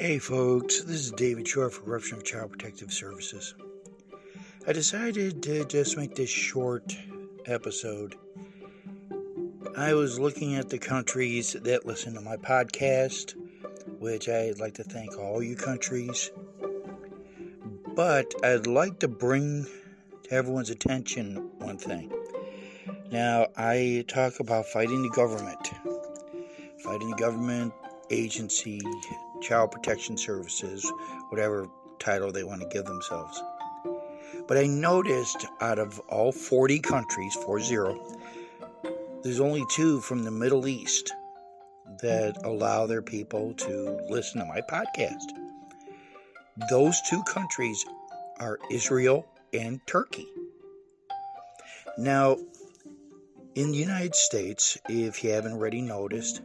Hey folks, this is David Shore for Corruption of Child Protective Services. I decided to just make this short episode. I was looking at the countries that listen to my podcast, which I'd like to thank all you countries. But I'd like to bring to everyone's attention one thing. Now, I talk about fighting the government, fighting the government agency, child protection services, whatever title they want to give themselves. But I noticed out of all 40 countries, 40, there's only two from the Middle East that allow their people to listen to my podcast. Those two countries are Israel and Turkey. Now, in the United States, if you haven't already noticed,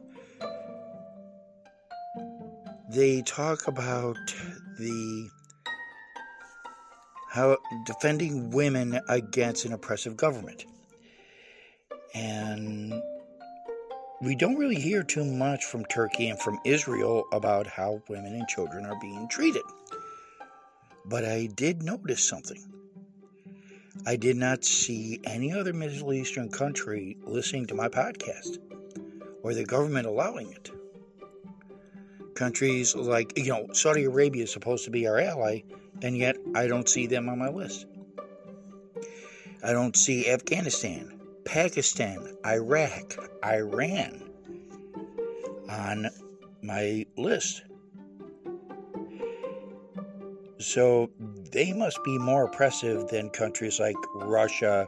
they talk about the how defending women against an oppressive government. And we don't really hear too much from Turkey and from Israel about how women and children are being treated. But I did notice something. I did not see any other Middle Eastern country listening to my podcast or the government allowing it countries like, you know, Saudi Arabia is supposed to be our ally, and yet I don't see them on my list. I don't see Afghanistan, Pakistan, Iraq, Iran on my list. So they must be more oppressive than countries like Russia,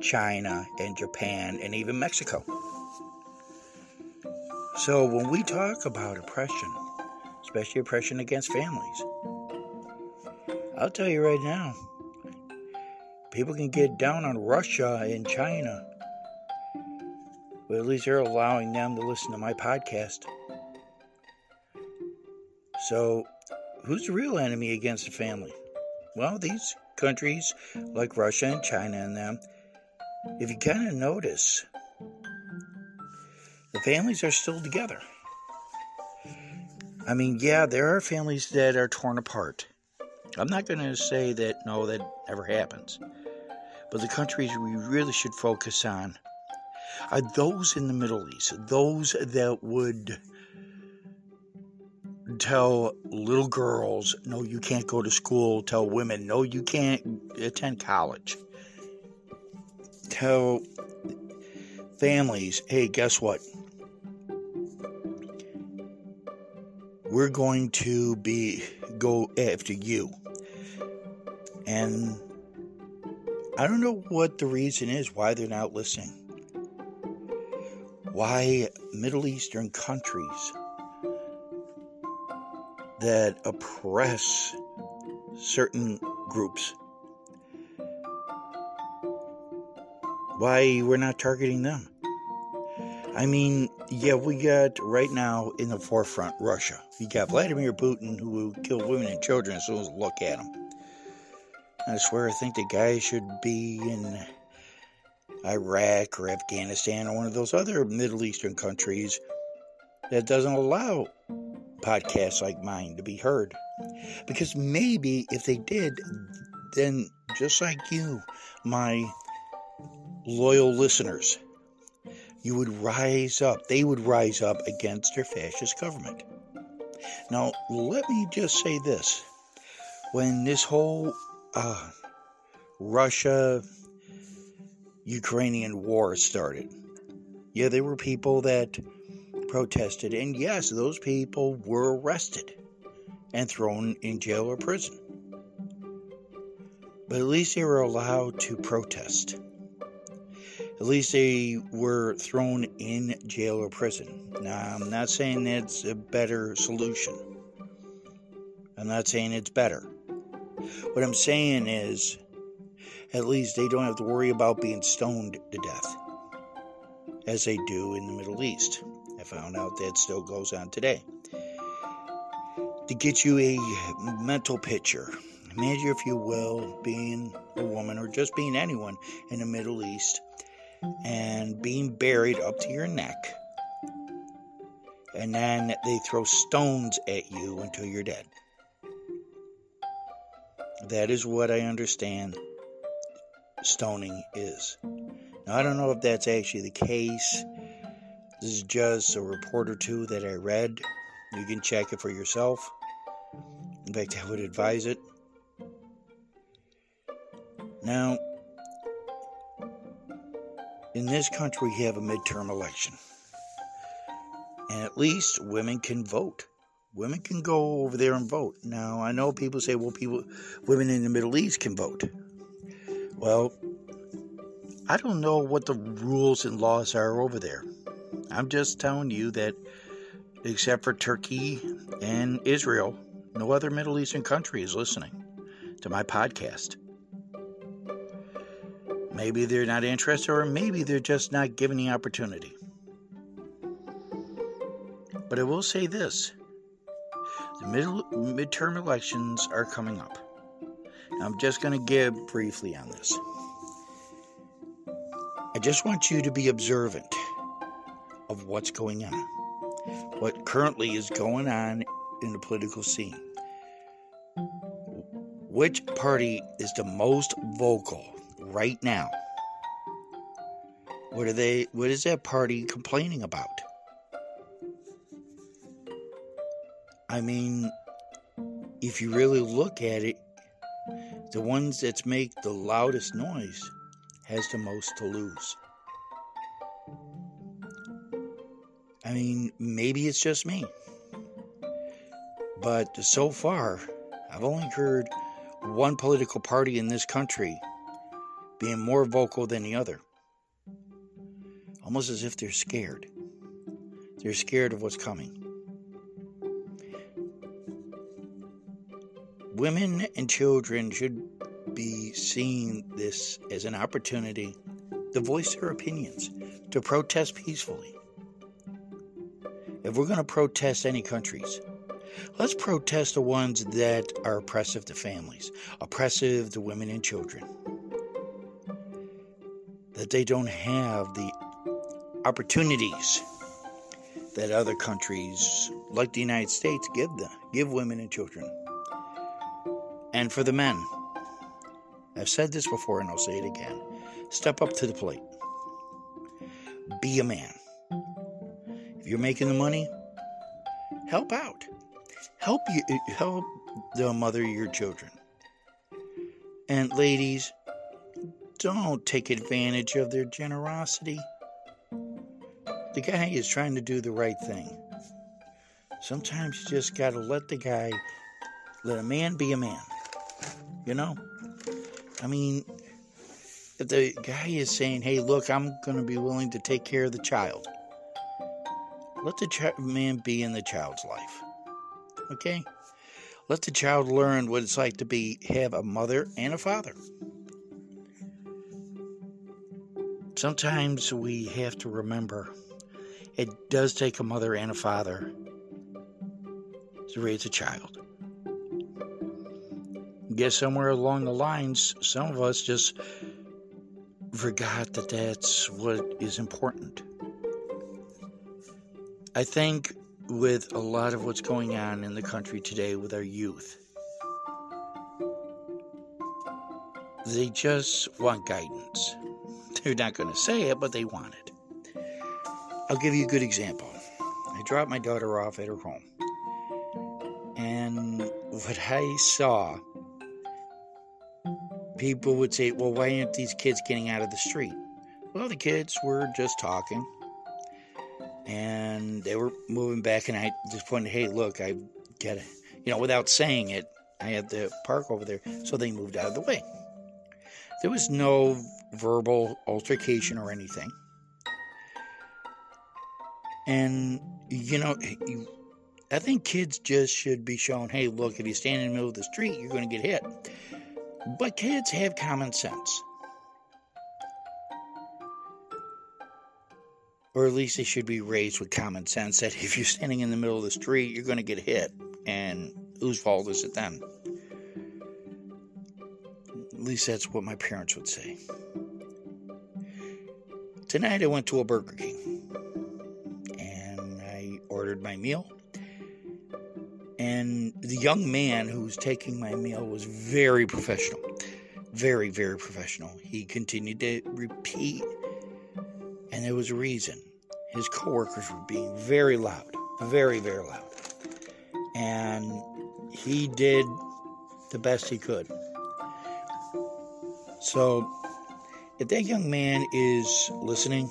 China, and Japan, and even Mexico. So, when we talk about oppression, especially oppression against families, I'll tell you right now, people can get down on Russia and China, but at least they're allowing them to listen to my podcast. So, who's the real enemy against the family? Well, these countries like Russia and China and them, if you kind of notice, the families are still together. I mean, yeah, there are families that are torn apart. I'm not going to say that, no, that never happens. But the countries we really should focus on are those in the Middle East, those that would tell little girls, no, you can't go to school, tell women, no, you can't attend college, tell families, hey, guess what? We're going to be go after you. And I don't know what the reason is why they're not listening. Why Middle Eastern countries that oppress certain groups why we're not targeting them. I mean, yeah, we got right now in the forefront Russia. You got Vladimir Putin who will kill women and children as soon as look at him. I swear, I think the guy should be in Iraq or Afghanistan or one of those other Middle Eastern countries that doesn't allow podcasts like mine to be heard. Because maybe if they did, then just like you, my loyal listeners, you would rise up, they would rise up against their fascist government. Now, let me just say this. When this whole uh, Russia Ukrainian war started, yeah, there were people that protested, and yes, those people were arrested and thrown in jail or prison. But at least they were allowed to protest. At least they were thrown in jail or prison. Now, I'm not saying that's a better solution. I'm not saying it's better. What I'm saying is, at least they don't have to worry about being stoned to death, as they do in the Middle East. I found out that still goes on today. To get you a mental picture, imagine, if you will, being a woman or just being anyone in the Middle East and being buried up to your neck and then they throw stones at you until you're dead. That is what I understand stoning is. Now, I don't know if that's actually the case. This is just a report or two that I read. You can check it for yourself. In fact, I would advise it. Now, in this country, we have a midterm election. And at least women can vote. Women can go over there and vote. Now, I know people say, well, people, women in the Middle East can vote. Well, I don't know what the rules and laws are over there. I'm just telling you that, except for Turkey and Israel, no other Middle Eastern country is listening to my podcast. Maybe they're not interested, or maybe they're just not given the opportunity. But I will say this the middle, midterm elections are coming up. I'm just going to give briefly on this. I just want you to be observant of what's going on, what currently is going on in the political scene. Which party is the most vocal right now? What are they what is that party complaining about? I mean, if you really look at it, the ones that make the loudest noise has the most to lose. I mean, maybe it's just me. But so far, I've only heard one political party in this country being more vocal than the other. Almost as if they're scared. They're scared of what's coming. Women and children should be seeing this as an opportunity to voice their opinions, to protest peacefully. If we're going to protest any countries, let's protest the ones that are oppressive to families, oppressive to women and children. That they don't have the opportunities that other countries like the United States give them, give women and children. And for the men, I've said this before and I'll say it again. Step up to the plate. Be a man. If you're making the money, help out. Help you help the mother your children. And ladies, don't take advantage of their generosity. The guy is trying to do the right thing. Sometimes you just got to let the guy, let a man be a man. You know? I mean, if the guy is saying, hey, look, I'm going to be willing to take care of the child, let the ch- man be in the child's life. Okay? Let the child learn what it's like to be have a mother and a father. Sometimes we have to remember it does take a mother and a father to raise a child guess somewhere along the lines, some of us just forgot that that's what is important. I think with a lot of what's going on in the country today with our youth, they just want guidance. They're not going to say it, but they want it. I'll give you a good example. I dropped my daughter off at her home. And what I saw people would say, well, why aren't these kids getting out of the street? Well, the kids were just talking and they were moving back, and I just pointed, hey, look, I get it. You know, without saying it, I had the park over there, so they moved out of the way. There was no verbal altercation or anything. And, you know, I think kids just should be shown hey, look, if you stand in the middle of the street, you're going to get hit. But kids have common sense. Or at least they should be raised with common sense that if you're standing in the middle of the street, you're going to get hit. And whose fault is it then? Least that's what my parents would say. Tonight I went to a Burger King and I ordered ordered my meal. And the young man who was taking my meal was very professional. Very, very professional. He continued to repeat, and there was a reason. His coworkers were being very loud, very, very loud. And he did the best he could. So, if that young man is listening,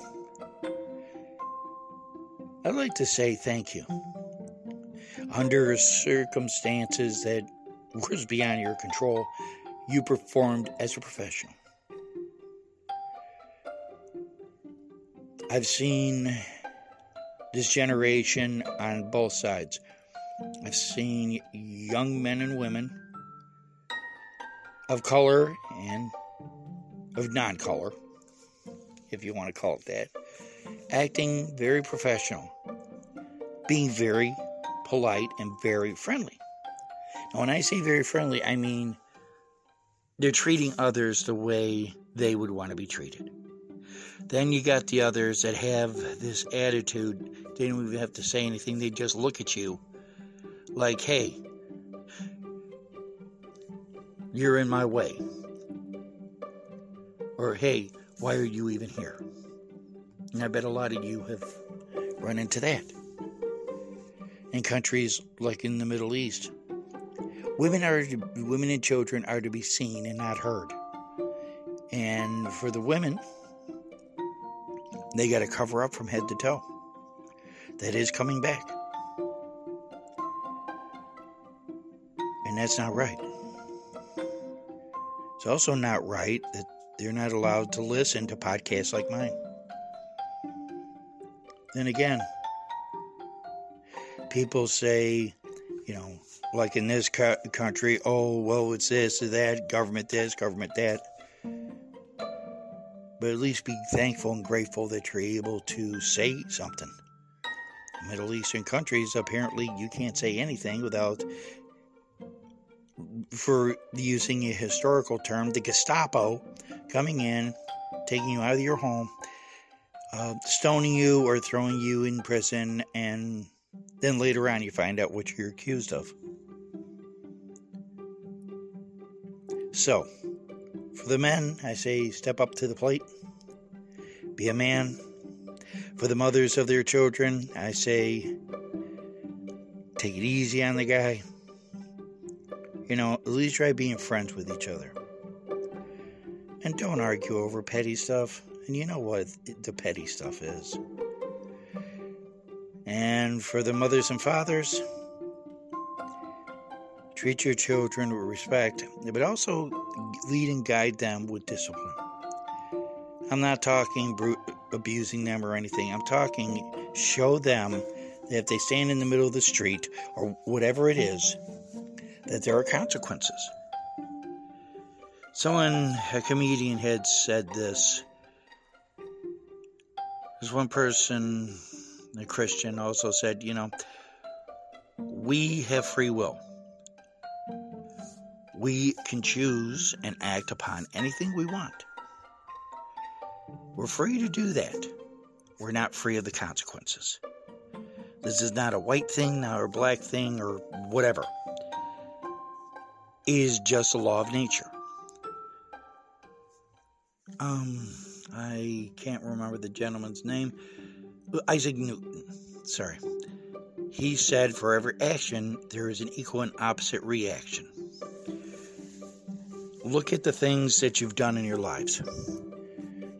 I'd like to say thank you. Under circumstances that was beyond your control, you performed as a professional. I've seen this generation on both sides. I've seen young men and women of color and of non color, if you want to call it that, acting very professional, being very polite and very friendly. Now, when I say very friendly, I mean they're treating others the way they would want to be treated. Then you got the others that have this attitude. They don't even have to say anything, they just look at you like, hey, you're in my way. Or, hey, why are you even here? And I bet a lot of you have run into that. In countries like in the Middle East, women are women and children are to be seen and not heard. And for the women, they got to cover up from head to toe. That is coming back. And that's not right. It's also not right that they're not allowed to listen to podcasts like mine. Then again, people say, you know, like in this country, oh, well, it's this or that, government this, government that. But at least be thankful and grateful that you're able to say something. Middle Eastern countries, apparently, you can't say anything without, for using a historical term, the Gestapo coming in, taking you out of your home, uh, stoning you or throwing you in prison, and then later on you find out what you're accused of. So, for the men, I say step up to the plate, be a man. For the mothers of their children, I say take it easy on the guy. You know, at least try being friends with each other. And don't argue over petty stuff. And you know what the petty stuff is. And for the mothers and fathers, treat your children with respect, but also lead and guide them with discipline. I'm not talking brute, abusing them or anything. I'm talking show them that if they stand in the middle of the street or whatever it is, that there are consequences. Someone, a comedian, had said this. There's one person, a Christian, also said, you know, we have free will. We can choose and act upon anything we want. We're free to do that. We're not free of the consequences. This is not a white thing, not a black thing, or whatever. It is just a law of nature. Um, I can't remember the gentleman's name. Isaac Newton. Sorry. He said for every action, there is an equal and opposite reaction. Look at the things that you've done in your lives.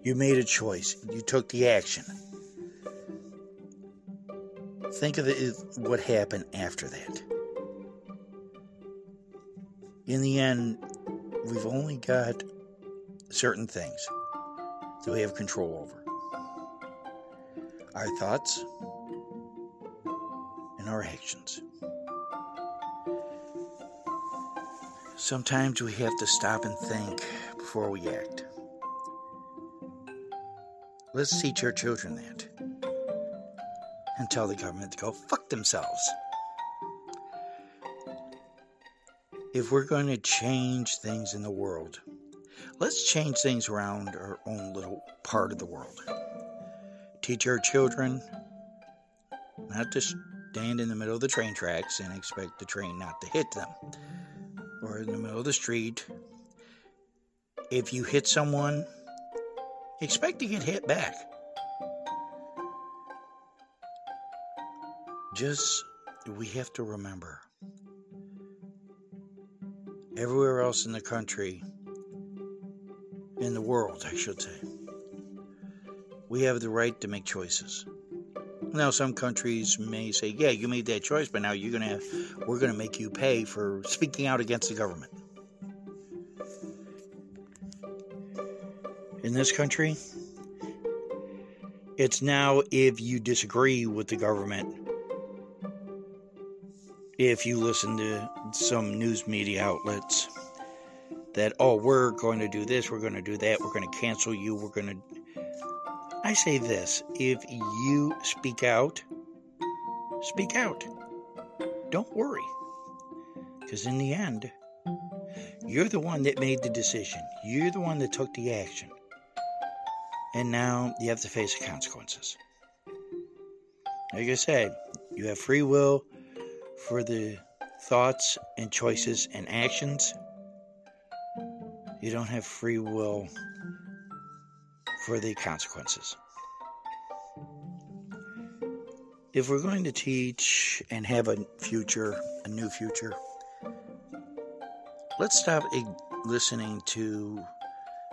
You made a choice, you took the action. Think of what happened after that. In the end, we've only got certain things that we have control over our thoughts and our actions. Sometimes we have to stop and think before we act. Let's teach our children that and tell the government to go fuck themselves. If we're going to change things in the world, let's change things around our own little part of the world. Teach our children not to stand in the middle of the train tracks and expect the train not to hit them. Or in the middle of the street. If you hit someone, expect to get hit back. Just, we have to remember everywhere else in the country, in the world, I should say, we have the right to make choices. Now, some countries may say, "Yeah, you made that choice, but now you're gonna, have, we're gonna make you pay for speaking out against the government." In this country, it's now if you disagree with the government, if you listen to some news media outlets that, oh, we're going to do this, we're going to do that, we're going to cancel you, we're going to I say this if you speak out, speak out. Don't worry. Because in the end, you're the one that made the decision, you're the one that took the action. And now you have to face the consequences. Like I said, you have free will for the thoughts and choices and actions. You don't have free will for the consequences. If we're going to teach and have a future, a new future, let's stop listening to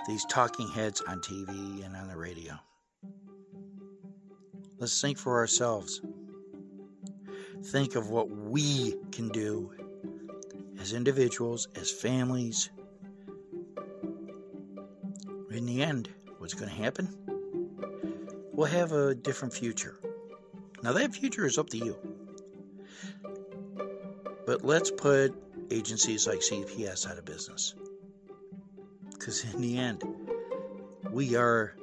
these talking heads on TV and on the radio. Let's think for ourselves. Think of what we can do as individuals, as families. In the end, what's going to happen? We'll have a different future. Now, that future is up to you. But let's put agencies like CPS out of business. Because in the end, we are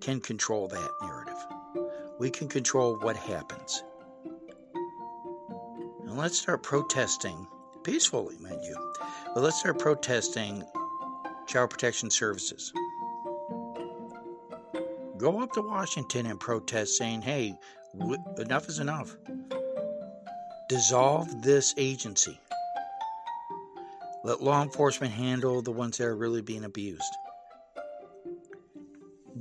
can control that narrative. We can control what happens. And let's start protesting peacefully, mind you. But let's start protesting child protection services. Go up to Washington and protest saying, hey, w- enough is enough. Dissolve this agency. Let law enforcement handle the ones that are really being abused.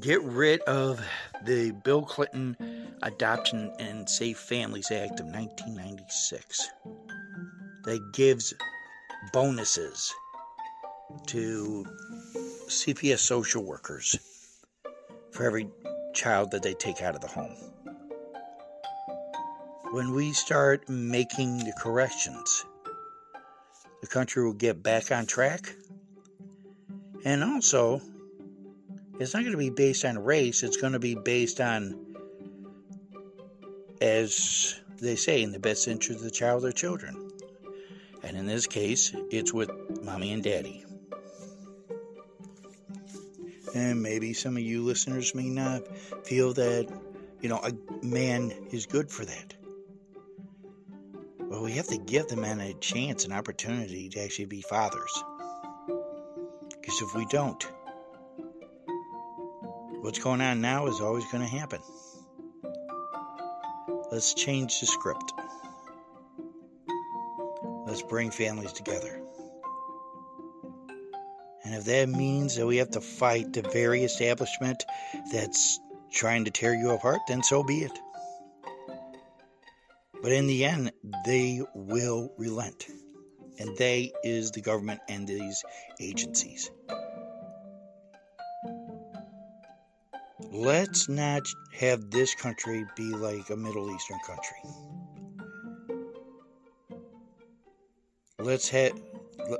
Get rid of the Bill Clinton Adoption and Safe Families Act of 1996 that gives bonuses to CPS social workers for every child that they take out of the home. When we start making the corrections, the country will get back on track. And also, it's not going to be based on race, it's going to be based on, as they say, in the best interest of the child or children. And in this case, it's with mommy and daddy. And maybe some of you listeners may not feel that, you know, a man is good for that. Well, we have to give the men a chance, an opportunity to actually be fathers. Because if we don't, what's going on now is always going to happen. Let's change the script. Let's bring families together. And if that means that we have to fight the very establishment that's trying to tear you apart, then so be it. But in the end, they will relent. And they is the government and these agencies. Let's not have this country be like a Middle Eastern country. Let's ha-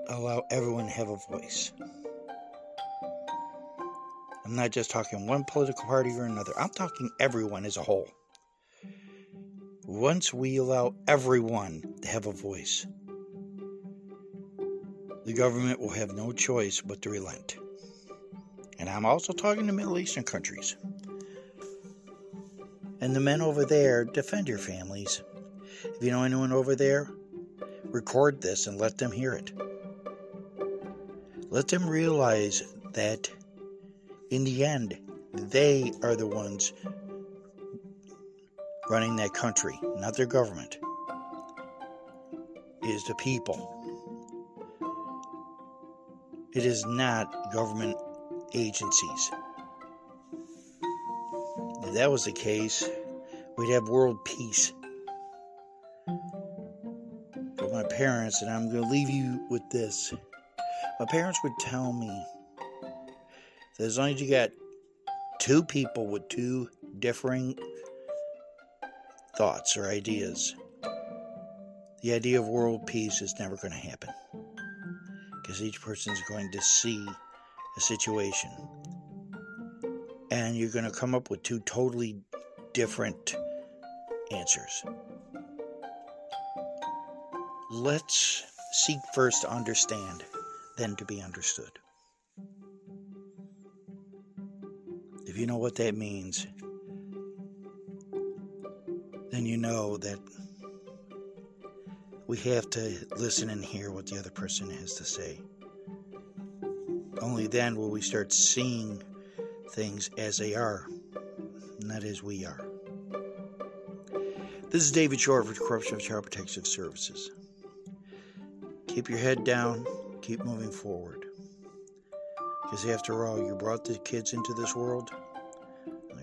allow everyone to have a voice. I'm not just talking one political party or another, I'm talking everyone as a whole. Once we allow everyone to have a voice, the government will have no choice but to relent. And I'm also talking to Middle Eastern countries. And the men over there, defend your families. If you know anyone over there, record this and let them hear it. Let them realize that in the end, they are the ones running that country, not their government. is the people. It is not government agencies. If that was the case, we'd have world peace. But my parents, and I'm going to leave you with this my parents would tell me as long as you got two people with two differing thoughts or ideas, the idea of world peace is never going to happen. Because each person is going to see a situation. And you're going to come up with two totally different answers. Let's seek first to understand, then to be understood. You know what that means, then you know that we have to listen and hear what the other person has to say. Only then will we start seeing things as they are, not as we are. This is David Short for the Corruption of Child Protective Services. Keep your head down, keep moving forward. Because after all, you brought the kids into this world,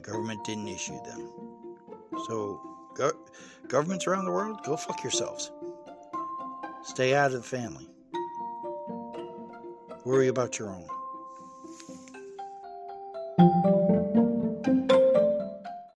government didn't issue them. So, go- governments around the world, go fuck yourselves. Stay out of the family. Worry about your own.